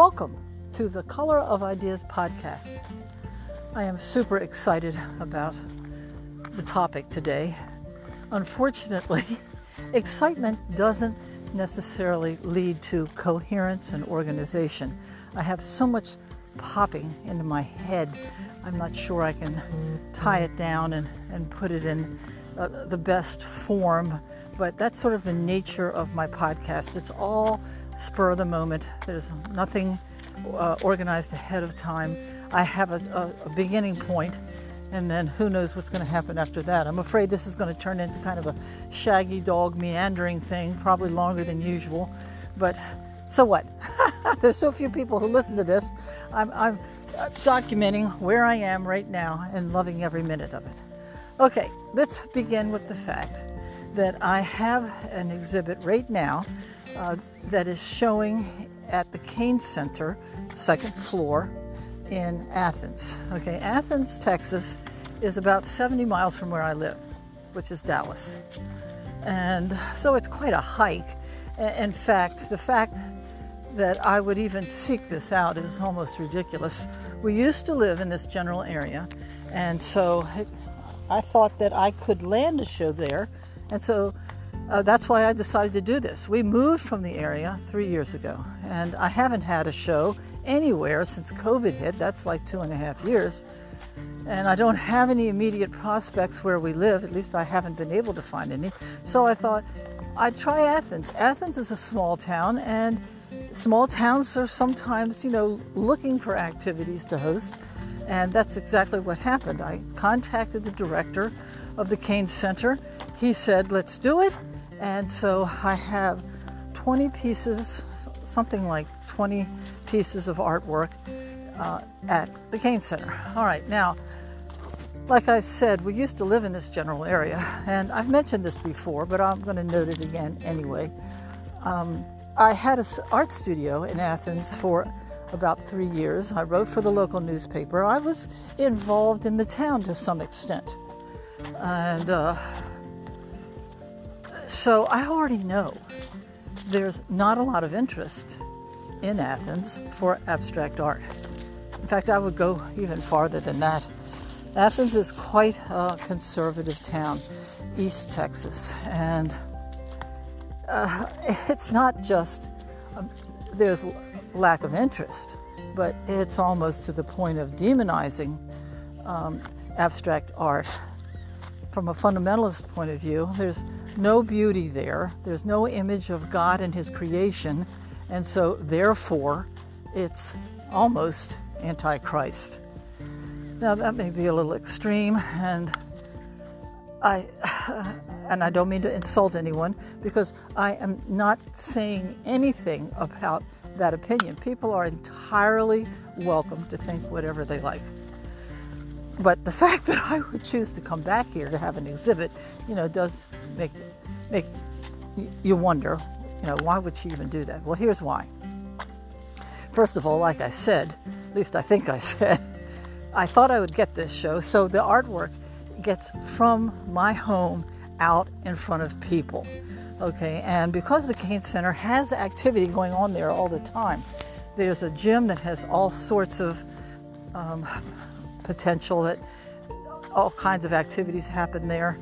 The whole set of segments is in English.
Welcome to the Color of Ideas podcast. I am super excited about the topic today. Unfortunately, excitement doesn't necessarily lead to coherence and organization. I have so much popping into my head, I'm not sure I can tie it down and, and put it in uh, the best form, but that's sort of the nature of my podcast. It's all spur of the moment, there's nothing uh, organized ahead of time. I have a, a, a beginning point, and then who knows what's going to happen after that. I'm afraid this is going to turn into kind of a shaggy dog meandering thing, probably longer than usual, but so what? There's so few people who listen to this. I'm, I'm documenting where I am right now and loving every minute of it. Okay, let's begin with the fact that I have an exhibit right now uh, that is showing at the Cain Center, second floor in Athens. Okay, Athens, Texas is about 70 miles from where I live, which is Dallas. And so it's quite a hike. In fact, the fact that I would even seek this out is almost ridiculous. We used to live in this general area, and so I thought that I could land a show there, and so uh, that's why I decided to do this. We moved from the area three years ago, and I haven't had a show anywhere since COVID hit. That's like two and a half years. And I don't have any immediate prospects where we live, at least I haven't been able to find any. So I thought I'd try Athens. Athens is a small town, and small towns are sometimes, you know, looking for activities to host. And that's exactly what happened. I contacted the director of the Cain Center. He said, let's do it. And so I have 20 pieces, something like 20 pieces of artwork uh, at the Cain Center. All right, now, like I said, we used to live in this general area, and I've mentioned this before, but I'm going to note it again anyway. Um, I had an art studio in Athens for about three years. I wrote for the local newspaper. I was involved in the town to some extent. And uh, so I already know there's not a lot of interest in Athens for abstract art. In fact, I would go even farther than that. Athens is quite a conservative town, East Texas, and uh, it's not just um, there's lack of interest, but it's almost to the point of demonizing um, abstract art. From a fundamentalist point of view, there's no beauty there. There's no image of God and His creation. And so, therefore, it's almost antichrist. Now, that may be a little extreme, and I, and I don't mean to insult anyone because I am not saying anything about that opinion. People are entirely welcome to think whatever they like. But the fact that I would choose to come back here to have an exhibit, you know, does make make you wonder, you know, why would she even do that? Well, here's why. First of all, like I said, at least I think I said, I thought I would get this show, so the artwork gets from my home out in front of people. Okay, and because the Cain Center has activity going on there all the time, there's a gym that has all sorts of um, potential that all kinds of activities happen there.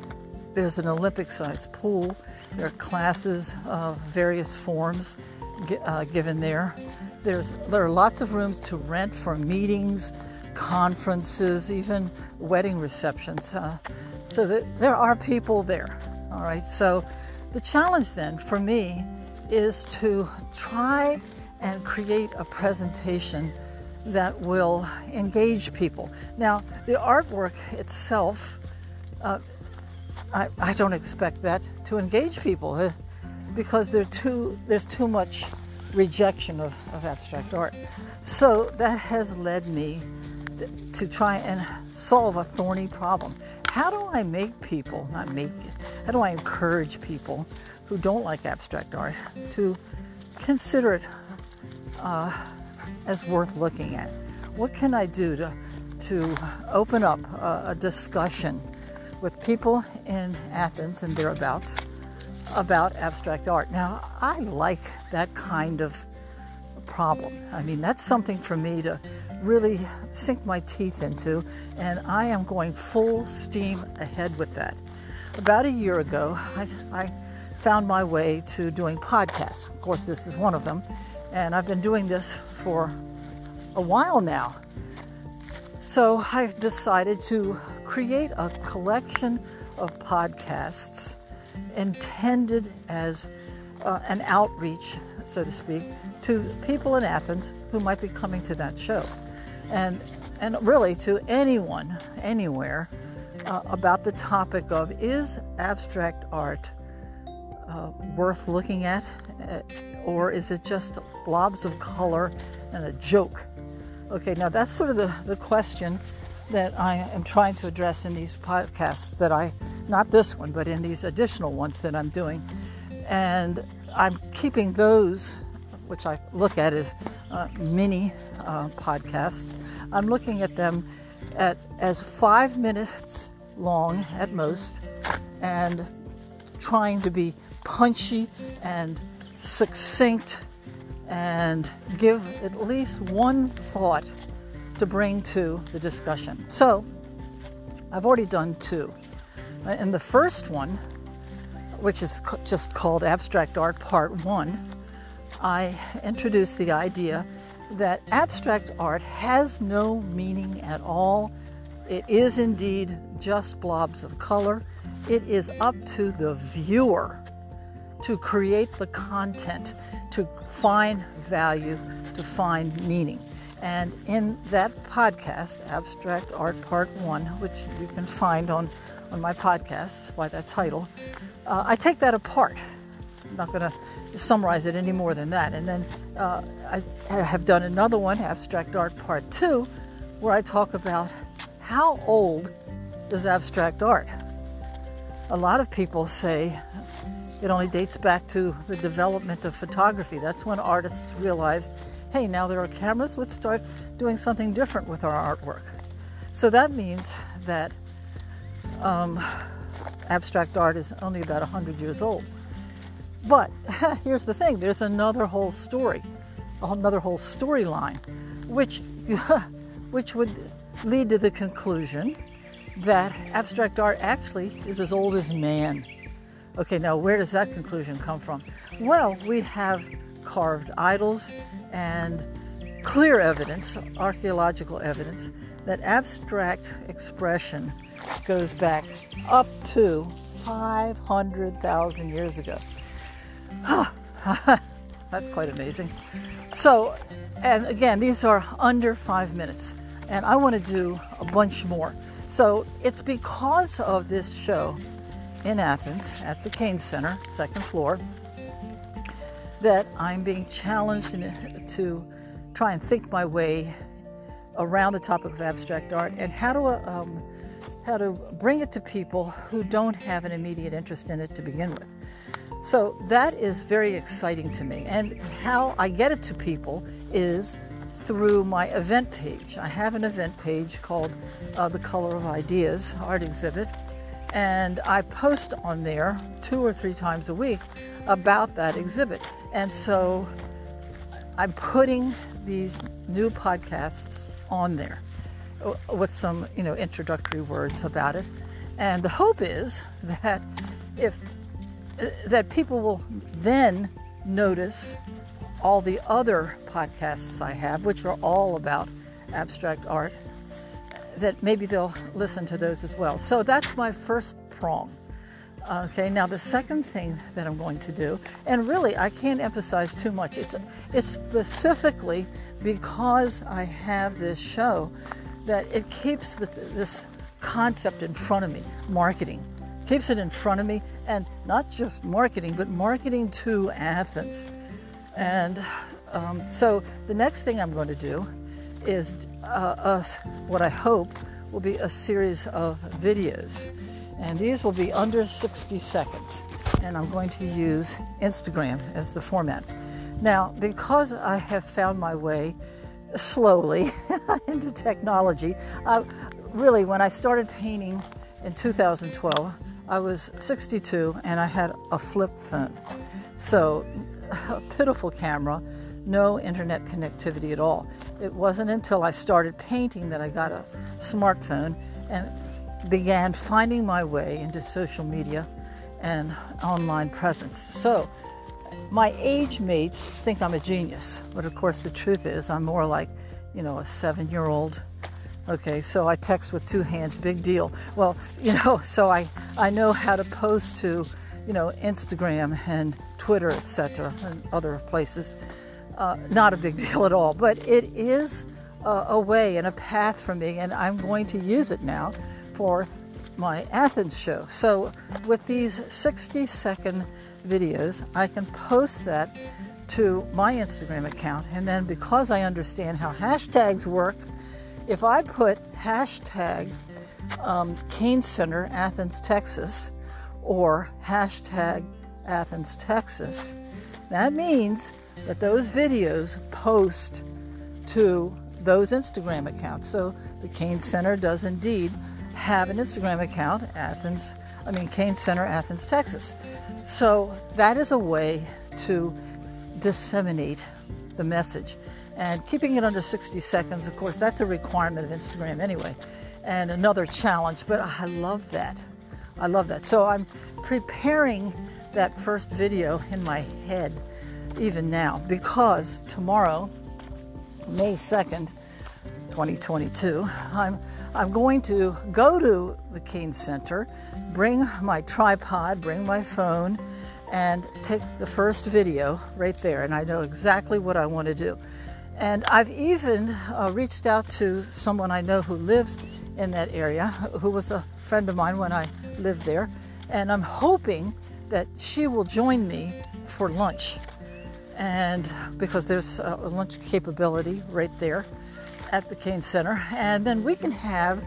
There's an Olympic sized pool. There are classes of various forms uh, given there. There's, there are lots of rooms to rent for meetings, conferences, even wedding receptions. Uh, so that there are people there. All right. So the challenge then for me is to try and create a presentation that will engage people. Now, the artwork itself, uh, I, I, don't expect that to engage people because too, there's too much rejection of, of abstract art. So that has led me to, to try and solve a thorny problem. How do I make people, not make how do I encourage people who don't like abstract art to consider it uh, as worth looking at? What can I do to, to open up a, a discussion with people in Athens and thereabouts about abstract art? Now, I like that kind of problem. I mean, that's something for me to really sink my teeth into, and I am going full steam ahead with that. About a year ago, I, I found my way to doing podcasts. Of course, this is one of them, and I've been doing this for a while now. So I've decided to create a collection of podcasts intended as uh, an outreach, so to speak, to people in Athens who might be coming to that show. And, and really to anyone, anywhere, uh, about the topic of is abstract art uh, worth looking at, uh, or is it just blobs of color and a joke? Okay, now that's sort of the, the question that I am trying to address in these podcasts that I, not this one, but in these additional ones that I'm doing. And I'm keeping those, which I look at as uh, mini uh, podcasts, I'm looking at them at as five minutes long at most and trying to be punchy and succinct and give at least one thought to bring to the discussion. So, I've already done two. Uh, In the first one, which is just called Abstract Art Part 1, I introduced the idea that abstract art has no meaning at all. It is indeed just blobs of color. It is up to the viewer to create the content, to find value, to find meaning. And in that podcast, Abstract Art Part 1, which you can find on, on my podcast by that title, uh, I take that apart. I'm not going to summarize it any more than that. And then uh, I have done another one, Abstract Art Part 2, where I talk about how old is abstract art. A lot of people say it only dates back to the development of photography. That's when artists realized, hey, now there are cameras, let's start doing something different with our artwork. So that means that um, abstract art is only about 100 years old. But here's the thing there's another whole story, another whole storyline, which, which would lead to the conclusion that abstract art actually is as old as man. Okay, now where does that conclusion come from? Well, we have carved idols and clear evidence, archaeological evidence, that abstract expression goes back up to 500,000 years ago. Ah, that's quite amazing. So, and again, these are under five minutes, and I want to do a bunch more. So, it's because of this show in Athens at the Cain Center, second floor, that I'm being challenged to try and think my way around the topic of abstract art and how to um, how to bring it to people who don't have an immediate interest in it to begin with. So that is very exciting to me. And how I get it to people is through my event page. I have an event page called uh, The Color of Ideas Art Exhibit and I post on there two or three times a week about that exhibit. And so I'm putting these new podcasts on there with some, you know, introductory words about it. And the hope is that if uh, that people will then notice all the other podcasts I have, which are all about abstract art that maybe they'll listen to those as well. So that's my first prong. Okay, now the second thing that I'm going to do, and really I can't emphasize too much, it's, it's specifically because I have this show that it keeps the, this concept in front of me marketing. Keeps it in front of me, and not just marketing, but marketing to Athens. And um, so the next thing I'm going to do is uh, a, what I hope will be a series of videos. And these will be under 60 seconds. And I'm going to use Instagram as the format. Now, because I have found my way slowly into technology, I, really, when I started painting in 2012, I was 62 and I had a flip phone. So, a pitiful camera no internet connectivity at all. It wasn't until I started painting that I got a smartphone and began finding my way into social media and online presence. So, my age mates think I'm a genius, but of course, the truth is, I'm more like, you know, a seven year old. Okay, so I text with two hands, big deal. Well, you know, so I, I know how to post to, you know, Instagram and Twitter, etc., and other places. Uh, not a big deal at all, but it is a, a way and a path for me, and I'm going to use it now for my Athens show. So, with these 60 second videos, I can post that to my Instagram account, and then because I understand how hashtags work, if I put hashtag um, Cain Center Athens, Texas, or hashtag Athens, Texas, that means that those videos post to those Instagram accounts. So the Cain Center does indeed have an Instagram account, Athens, I mean, Cain Center, Athens, Texas. So that is a way to disseminate the message. And keeping it under 60 seconds, of course, that's a requirement of Instagram anyway, and another challenge, but I love that. I love that. So I'm preparing that first video in my head even now because tomorrow, May 2nd, 2022, I'm I'm going to go to the Cain Center, bring my tripod, bring my phone, and take the first video right there. And I know exactly what I want to do. And I've even uh, reached out to someone I know who lives in that area, who was a friend of mine when I lived there. And I'm hoping that she will join me for lunch. And because there's a lunch capability right there at the Cain Center, and then we can have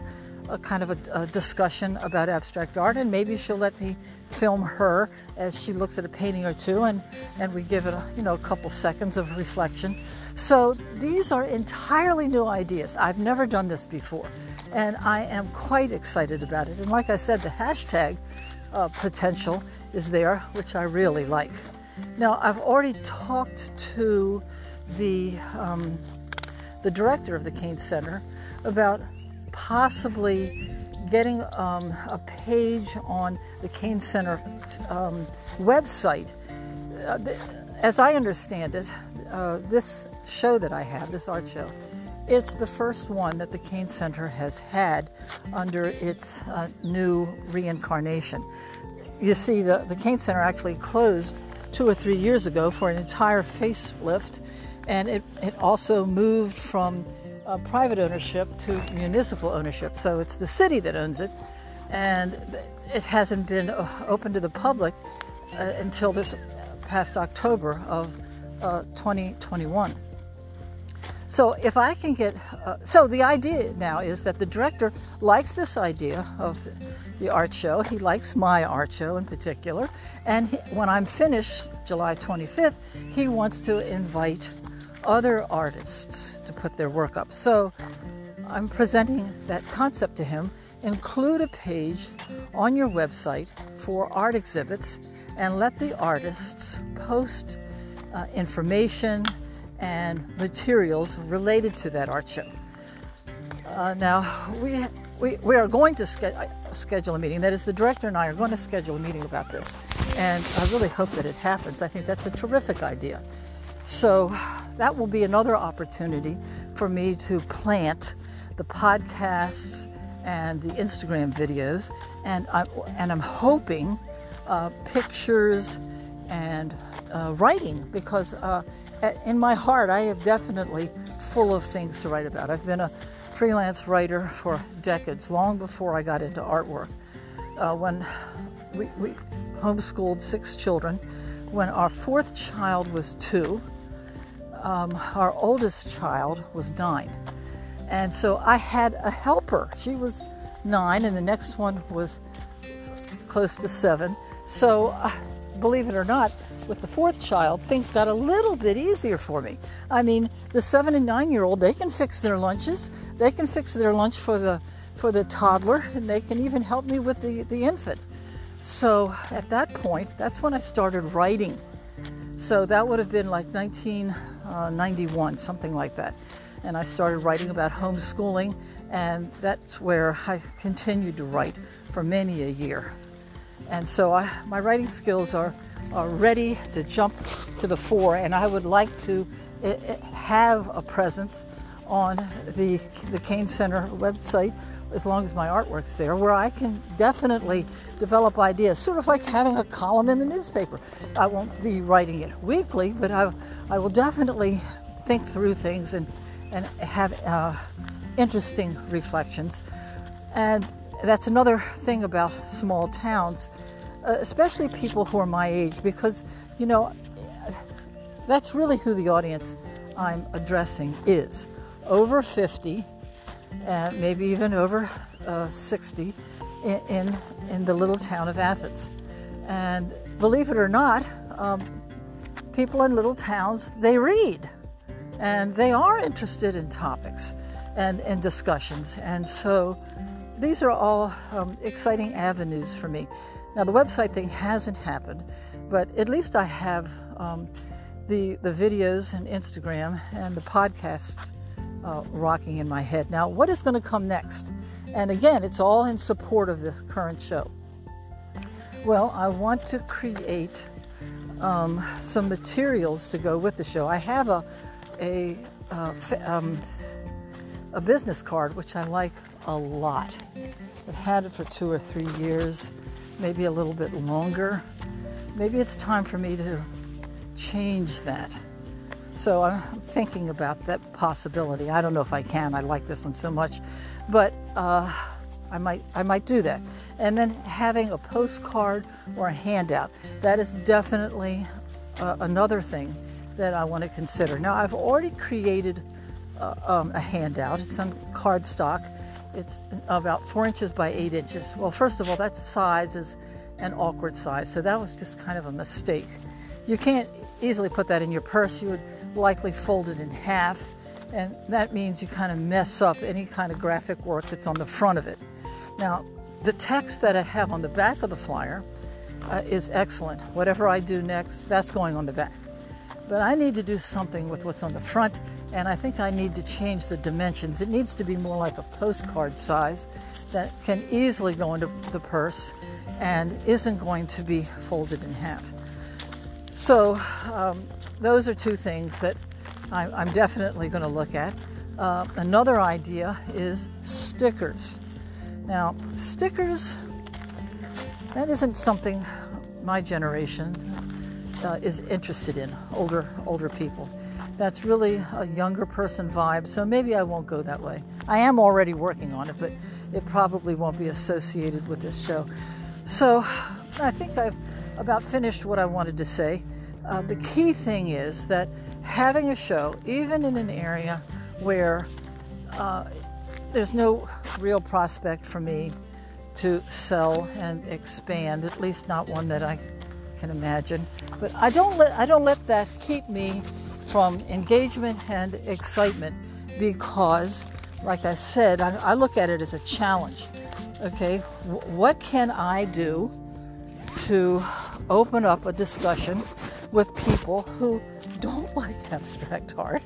a kind of a, a, discussion about abstract art, and maybe she'll let me film her as she looks at a painting or two, and, and we give it a, you know a couple seconds of reflection. So these are entirely new ideas. I've never done this before, and I am quite excited about it. And like I said, the hashtag uh, potential is there, which I really like. Now I've already talked to the um, the director of the Cain Center about possibly getting um, a page on the Cain Center um, website. Uh, as I understand it, uh, this show that I have, this art show, it's the first one that the Cain Center has had under its uh, new reincarnation. You see, the, the Cain Center actually closed two or three years ago for an entire facelift and it, it also moved from uh, private ownership to municipal ownership. So it's the city that owns it, and it hasn't been uh, open to the public uh, until this past October of uh, 2021. So if I can get, uh, so the idea now is that the director likes this idea of the, art show. He likes my art show in particular, and he, when I'm finished, July 25th, he wants to invite other artists to put their work up. So I'm presenting that concept to him. Include a page on your website for art exhibits and let the artists post uh, information and materials related to that art show. Uh, now, we, we, we are going to ske- uh, schedule a meeting. That is, the director and I are going to schedule a meeting about this. And I really hope that it happens. I think that's a terrific idea. So that will be another opportunity for me to plant the podcasts and the Instagram videos, and I'm, and I'm hoping uh, pictures and uh, writing because uh, in my heart I am definitely full of things to write about. I've been a freelance writer for decades, long before I got into artwork. Uh, when we, we homeschooled six children, when our fourth child was two, um, our oldest child was nine. And so I had a helper. She was nine, and the next one was close to seven. So, uh, believe it or not, with the fourth child, things got a little bit easier for me. I mean, the seven and nine year old, they can fix their lunches. They can fix their lunch for the for the toddler, and they can even help me with the, the infant. So at that point, that's when I started writing So that would have been like 1991, uh, something like that. And I started writing about homeschooling, and that's where I continued to write for many a year. And so I, my writing skills are, are ready to jump to the fore, and I would like to eh, eh, have a presence on the, the Cain Center website as long as my artwork's there, where I can definitely develop ideas, sort of like having a column in the newspaper. I won't be writing it weekly, but I, I will definitely think through things and, and have uh, interesting reflections. And that's another thing about small towns, uh, especially people who are my age, because, you know, that's really who the audience I'm addressing is. Over 50, and maybe even over uh, 60 in, in, in, the little town of Athens. And believe it or not, um, people in little towns, they read and they are interested in topics and, and discussions. And so these are all um, exciting avenues for me. Now, the website thing hasn't happened, but at least I have um, the, the videos and Instagram and the podcast uh, rocking in my head. Now, what is going to come next? And again, it's all in support of the current show. Well, I want to create um, some materials to go with the show. I have a a uh, um, a business card which I like a lot. I've had it for two or three years, maybe a little bit longer. Maybe it's time for me to change that. So I'm thinking about that possibility. I don't know if I can. I like this one so much, but uh, I might I might do that. And then having a postcard or a handout that is definitely uh, another thing that I want to consider. Now I've already created uh, um, a handout. It's on cardstock. It's about four inches by eight inches. Well, first of all, that size is an awkward size, so that was just kind of a mistake. You can't easily put that in your purse. You would likely fold it in half, and that means you kind of mess up any kind of graphic work that's on the front of it. Now, the text that I have on the back of the flyer uh, is excellent. Whatever I do next, that's going on the back. But I need to do something with what's on the front, and I think I need to change the dimensions. It needs to be more like a postcard size that can easily go into the purse and isn't going to be folded in half. So um, those are two things that I'm, I'm definitely going to look at. Uh, another idea is stickers. Now, stickers, that isn't something my generation uh, is interested in, older, older people. That's really a younger person vibe, so maybe I won't go that way. I am already working on it, but it probably won't be associated with this show. So I think I've about finished what I wanted to say. Uh, the key thing is that having a show, even in an area where uh, there's no real prospect for me to sell and expand, at least not one that I can imagine. But I don't let I don't let that keep me from engagement and excitement because, like I said, I, I look at it as a challenge. Okay, what can I do to open up a discussion with people who don't like abstract art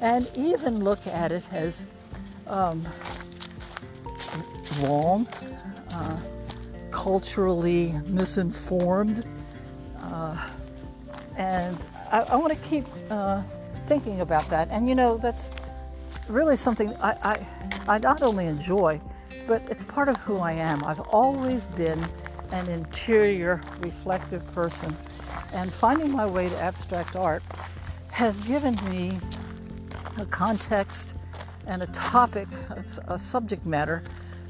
and even look at it as um, wrong, uh, culturally misinformed. Uh, and I, I want to keep uh, thinking about that. And you know, that's really something I, I, I not only enjoy, but it's part of who I am. I've always been an interior, reflective person. And finding my way to abstract art has given me a context and a topic, a, subject matter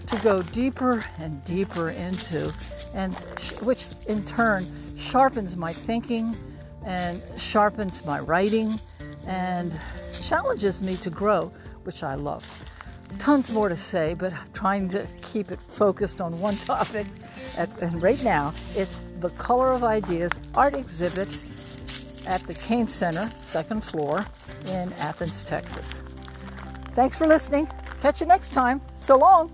to go deeper and deeper into, and which in turn sharpens my thinking and sharpens my writing and challenges me to grow, which I love. Tons more to say, but I'm trying to keep it focused on one topic. and right now, it's the Color of Ideas art exhibit at the Cain Center, second floor in Athens, Texas. Thanks for listening. Catch you next time. So long.